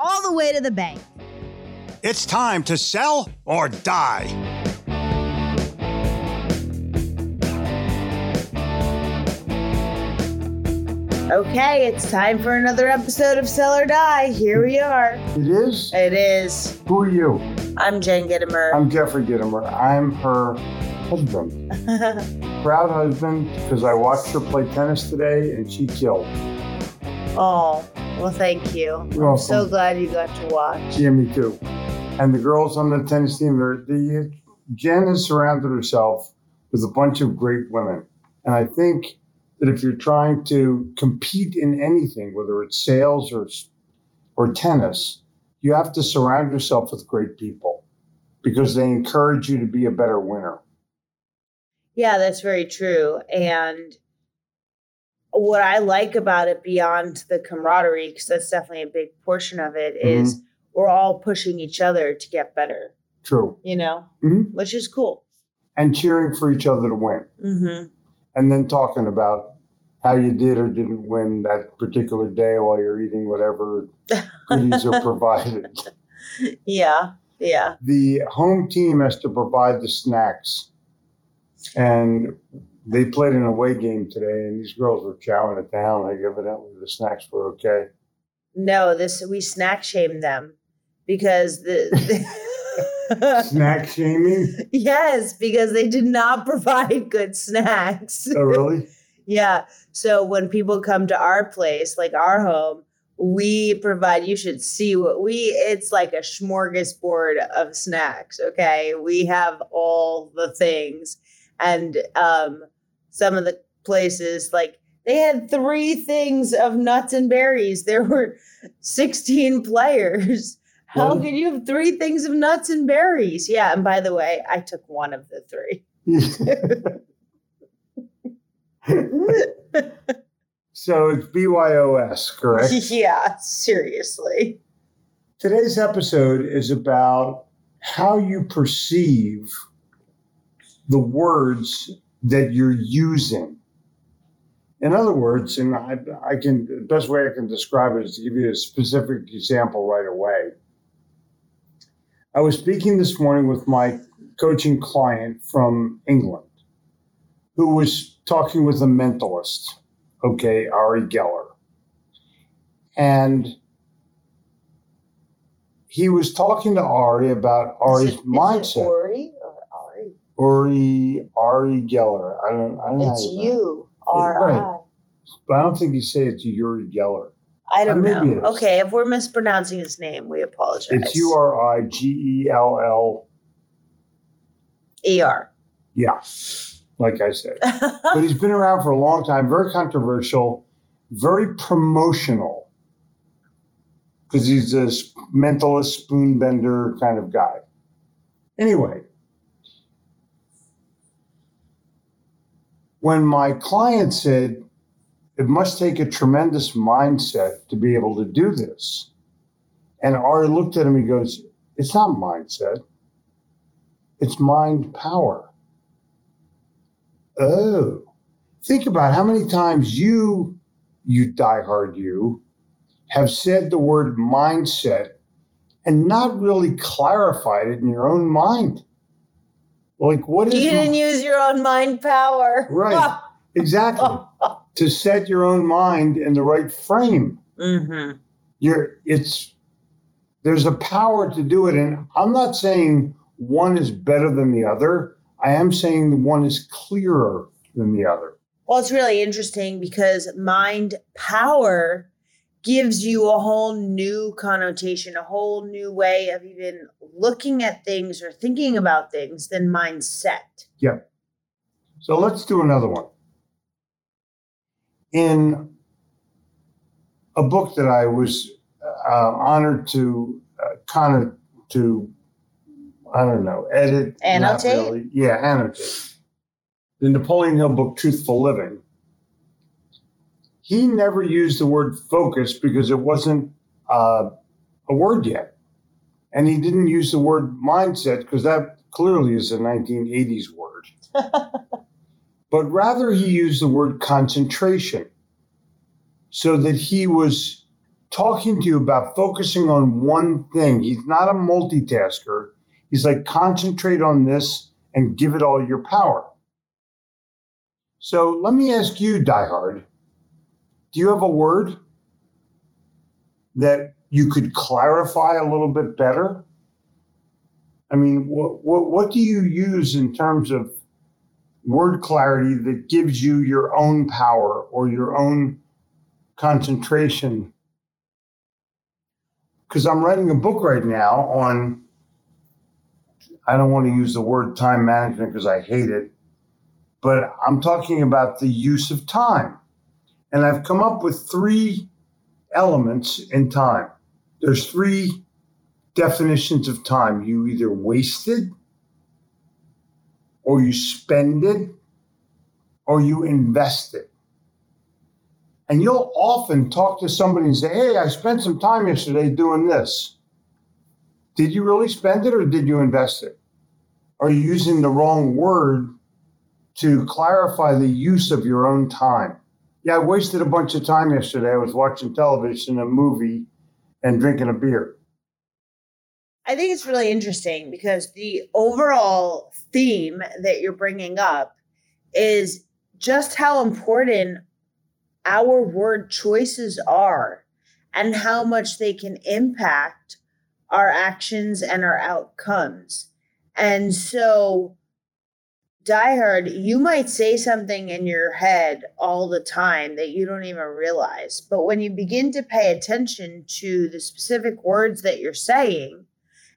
all the way to the bank. It's time to sell or die. Okay, it's time for another episode of Sell or Die. Here we are. It is? It is. Who are you? I'm Jen Gitomer. I'm Jeffrey Gitomer. I'm her husband. Proud husband because I watched her play tennis today and she killed. oh, well, thank you. You're I'm so glad you got to watch. Yeah, me too. And the girls on the tennis team, they're, the, Jen has surrounded herself with a bunch of great women. And I think that if you're trying to compete in anything, whether it's sales or, or tennis, you have to surround yourself with great people because they encourage you to be a better winner. Yeah, that's very true. And what I like about it beyond the camaraderie, because that's definitely a big portion of it, is we're all pushing each other to get better, True. you know, Mhm. which is cool. And cheering for each other to win. hmm and then talking about how you did or didn't win that particular day while you're eating whatever goodies are provided. Yeah, yeah. The home team has to provide the snacks, and they played an away game today, and these girls were chowing it down. Like evidently the snacks were okay. No, this we snack shamed them because the. Snack shaming? yes, because they did not provide good snacks. Oh, really? Yeah. So when people come to our place, like our home, we provide, you should see what we, it's like a smorgasbord of snacks. Okay. We have all the things. And um, some of the places, like they had three things of nuts and berries. There were 16 players. How Well- can you have three things of nuts and berries? Yeah. And by the way, I took one of the three. so it's BYOS, correct? yeah, seriously. Today's episode is about how you perceive the words that you're using. In other words, and I, I can the best way I can describe it is to give you a specific example right away. I was speaking this morning with my coaching client from England who was talking with a mentalist, okay, Ari Geller. And he was talking to Ari about Ari's Is it- is mindset. Ori? Uri Ari Geller. I don't. I don't know. It's how you. Right. But I don't think you say it's Uri Geller. I don't Maybe know. Okay, if we're mispronouncing his name, we apologize. It's U R I G E L L. E R. Yeah, like I said. But he's been around for a long time. Very controversial. Very promotional. Because he's this mentalist, spoon bender kind of guy. Anyway, when my client said, it must take a tremendous mindset to be able to do this. And Ari looked at him, he goes, It's not mindset. it's mind power. Oh, think about how many times you, you diehard you, have said the word mindset and not really clarified it in your own mind. Like, what is You didn't use your own mind power. Right. exactly to set your own mind in the right frame? mm-hmm. You're it's there's a power to do it, and I'm not saying one is better than the other. I am saying the one is clearer than the other. Well, it's really interesting because mind power gives you a whole new connotation, a whole new way of even looking at things or thinking about things than mindset. Yeah. So let's do another one. In a book that I was uh, honored to uh, kind of to, I don't know, edit. Annotate? really. Yeah, annotate. The Napoleon Hill book, Truthful Living. He never used the word focus because it wasn't uh, a word yet. And he didn't use the word mindset because that clearly is a 1980s word. but rather, he used the word concentration so that he was talking to you about focusing on one thing. He's not a multitasker. He's like, concentrate on this and give it all your power. So let me ask you, Diehard, do you have a word that you could clarify a little bit better? I mean, what, what, what do you use in terms of word clarity that gives you your own power or your own concentration? Because I'm writing a book right now on, I don't want to use the word time management because I hate it, but I'm talking about the use of time. And I've come up with three elements in time. There's three definitions of time. You either waste it, or you spend it, or you invest it. And you'll often talk to somebody and say, Hey, I spent some time yesterday doing this. Did you really spend it or did you invest it? Are you using the wrong word to clarify the use of your own time? Yeah, I wasted a bunch of time yesterday. I was watching television, a movie, and drinking a beer. I think it's really interesting because the overall theme that you're bringing up is just how important our word choices are and how much they can impact our actions and our outcomes. And so, diehard, you might say something in your head all the time that you don't even realize. But when you begin to pay attention to the specific words that you're saying,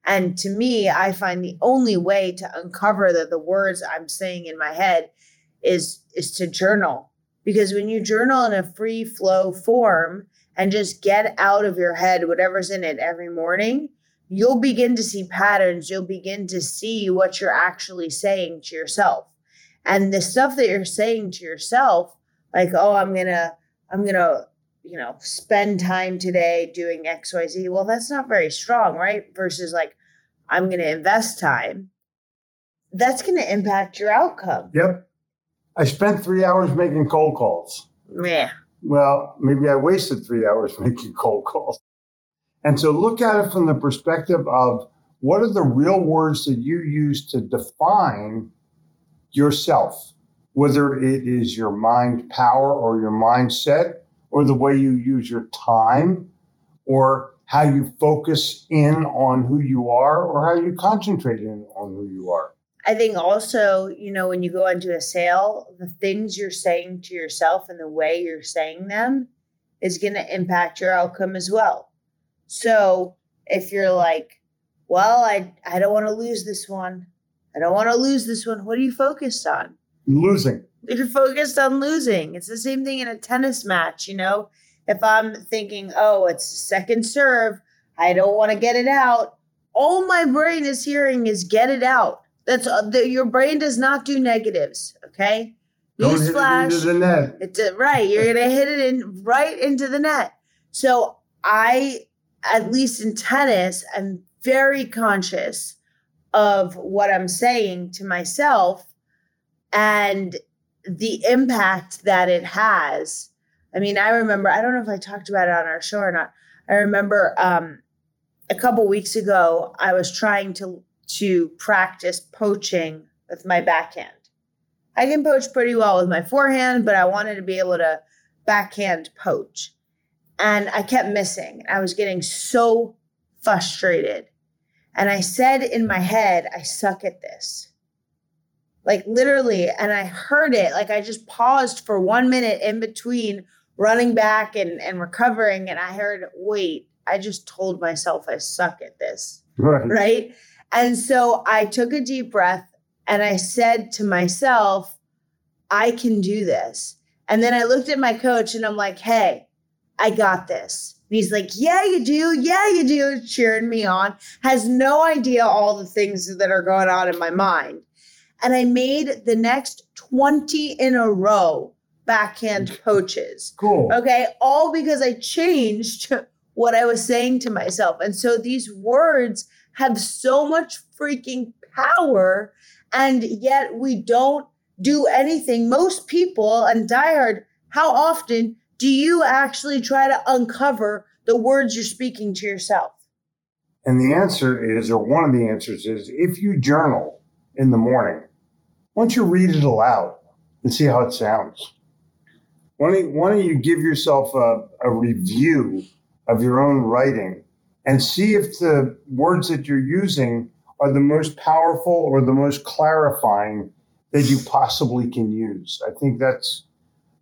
and to me, I find the only way to uncover that the words I'm saying in my head is is to journal. Because when you journal in a free flow form and just get out of your head whatever's in it every morning, you'll begin to see patterns. You'll begin to see what you're actually saying to yourself. And the stuff that you're saying to yourself, like, oh, I'm gonna, I'm gonna, you know, spend time today doing XYZ. Well, that's not very strong, right? Versus like, I'm gonna invest time. That's gonna impact your outcome. Yep. I spent three hours making cold calls. Yeah. Well, maybe I wasted three hours making cold calls. And so look at it from the perspective of what are the real words that you use to define yourself, whether it is your mind power or your mindset, or the way you use your time, or how you focus in on who you are, or how you concentrate in on who you are. I think also, you know, when you go into a sale, the things you're saying to yourself and the way you're saying them is going to impact your outcome as well. So if you're like, well, I, I don't want to lose this one. I don't want to lose this one. What are you focused on? Losing. You're focused on losing. It's the same thing in a tennis match, you know? If I'm thinking, oh, it's second serve, I don't want to get it out. All my brain is hearing is get it out. That's uh, the, your brain does not do negatives. Okay. Don't hit it into the net. It's a, right. You're gonna hit it in right into the net. So I, at least in tennis, I'm very conscious of what I'm saying to myself and the impact that it has. I mean, I remember, I don't know if I talked about it on our show or not. I remember um, a couple weeks ago, I was trying to to practice poaching with my backhand. I can poach pretty well with my forehand, but I wanted to be able to backhand poach. And I kept missing. I was getting so frustrated. And I said in my head, I suck at this. Like literally. And I heard it. Like I just paused for one minute in between running back and, and recovering. And I heard, wait, I just told myself I suck at this. Right. Right. And so I took a deep breath and I said to myself, I can do this. And then I looked at my coach and I'm like, hey, I got this. And he's like, yeah, you do. Yeah, you do. Cheering me on. Has no idea all the things that are going on in my mind. And I made the next 20 in a row backhand poaches. Cool. Okay. All because I changed what I was saying to myself. And so these words have so much freaking power, and yet we don't do anything. Most people and diehard, how often do you actually try to uncover the words you're speaking to yourself? And the answer is, or one of the answers is, if you journal in the morning, why don't you read it aloud and see how it sounds? Why don't, why don't you give yourself a, a review of your own writing and see if the words that you're using are the most powerful or the most clarifying that you possibly can use. I think that's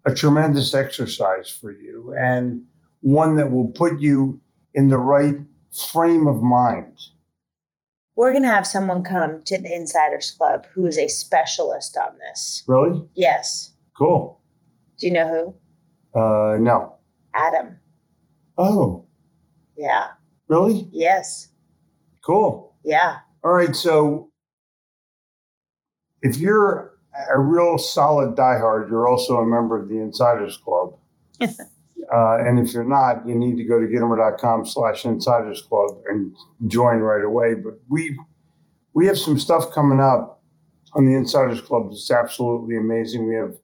a tremendous exercise for you and one that will put you in the right frame of mind. We're going to have someone come to the Insiders Club who is a specialist on this. Really? Yes. Cool. Do you know who? Uh, no. Adam. Oh. Yeah. Really? Yes. Cool. Yeah. All right. So if you're a real solid diehard, you're also a member of the Insiders Club. uh, and if you're not, you need to go to gitomer.com slash insiders club and join right away. But we we have some stuff coming up on the Insiders Club that's absolutely amazing. We have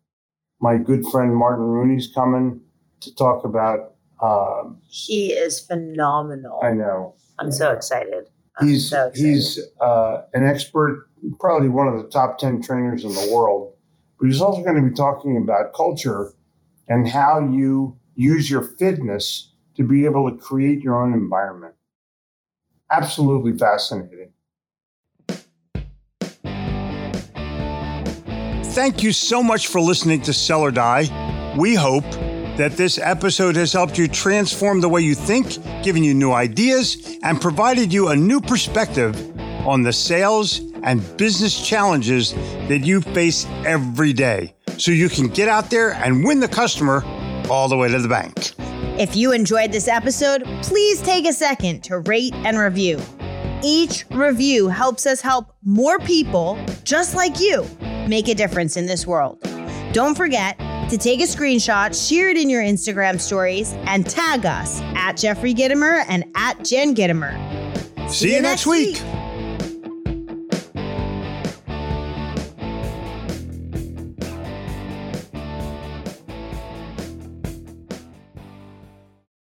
my good friend Martin Rooney's coming to talk about um, he is phenomenal. I know. I'm so excited. I'm he's so he's uh, an expert, probably one of the top ten trainers in the world. But he's also going to be talking about culture and how you use your fitness to be able to create your own environment. Absolutely fascinating. Thank you so much for listening to Sell or Die. We hope that this episode has helped you transform the way you think, given you new ideas, and provided you a new perspective on the sales and business challenges that you face every day so you can get out there and win the customer all the way to the bank. If you enjoyed this episode, please take a second to rate and review. Each review helps us help more people just like you make a difference in this world. Don't forget, to take a screenshot, share it in your Instagram stories, and tag us at Jeffrey Gitomer and at Jen Gitomer. See, See you, next week. week.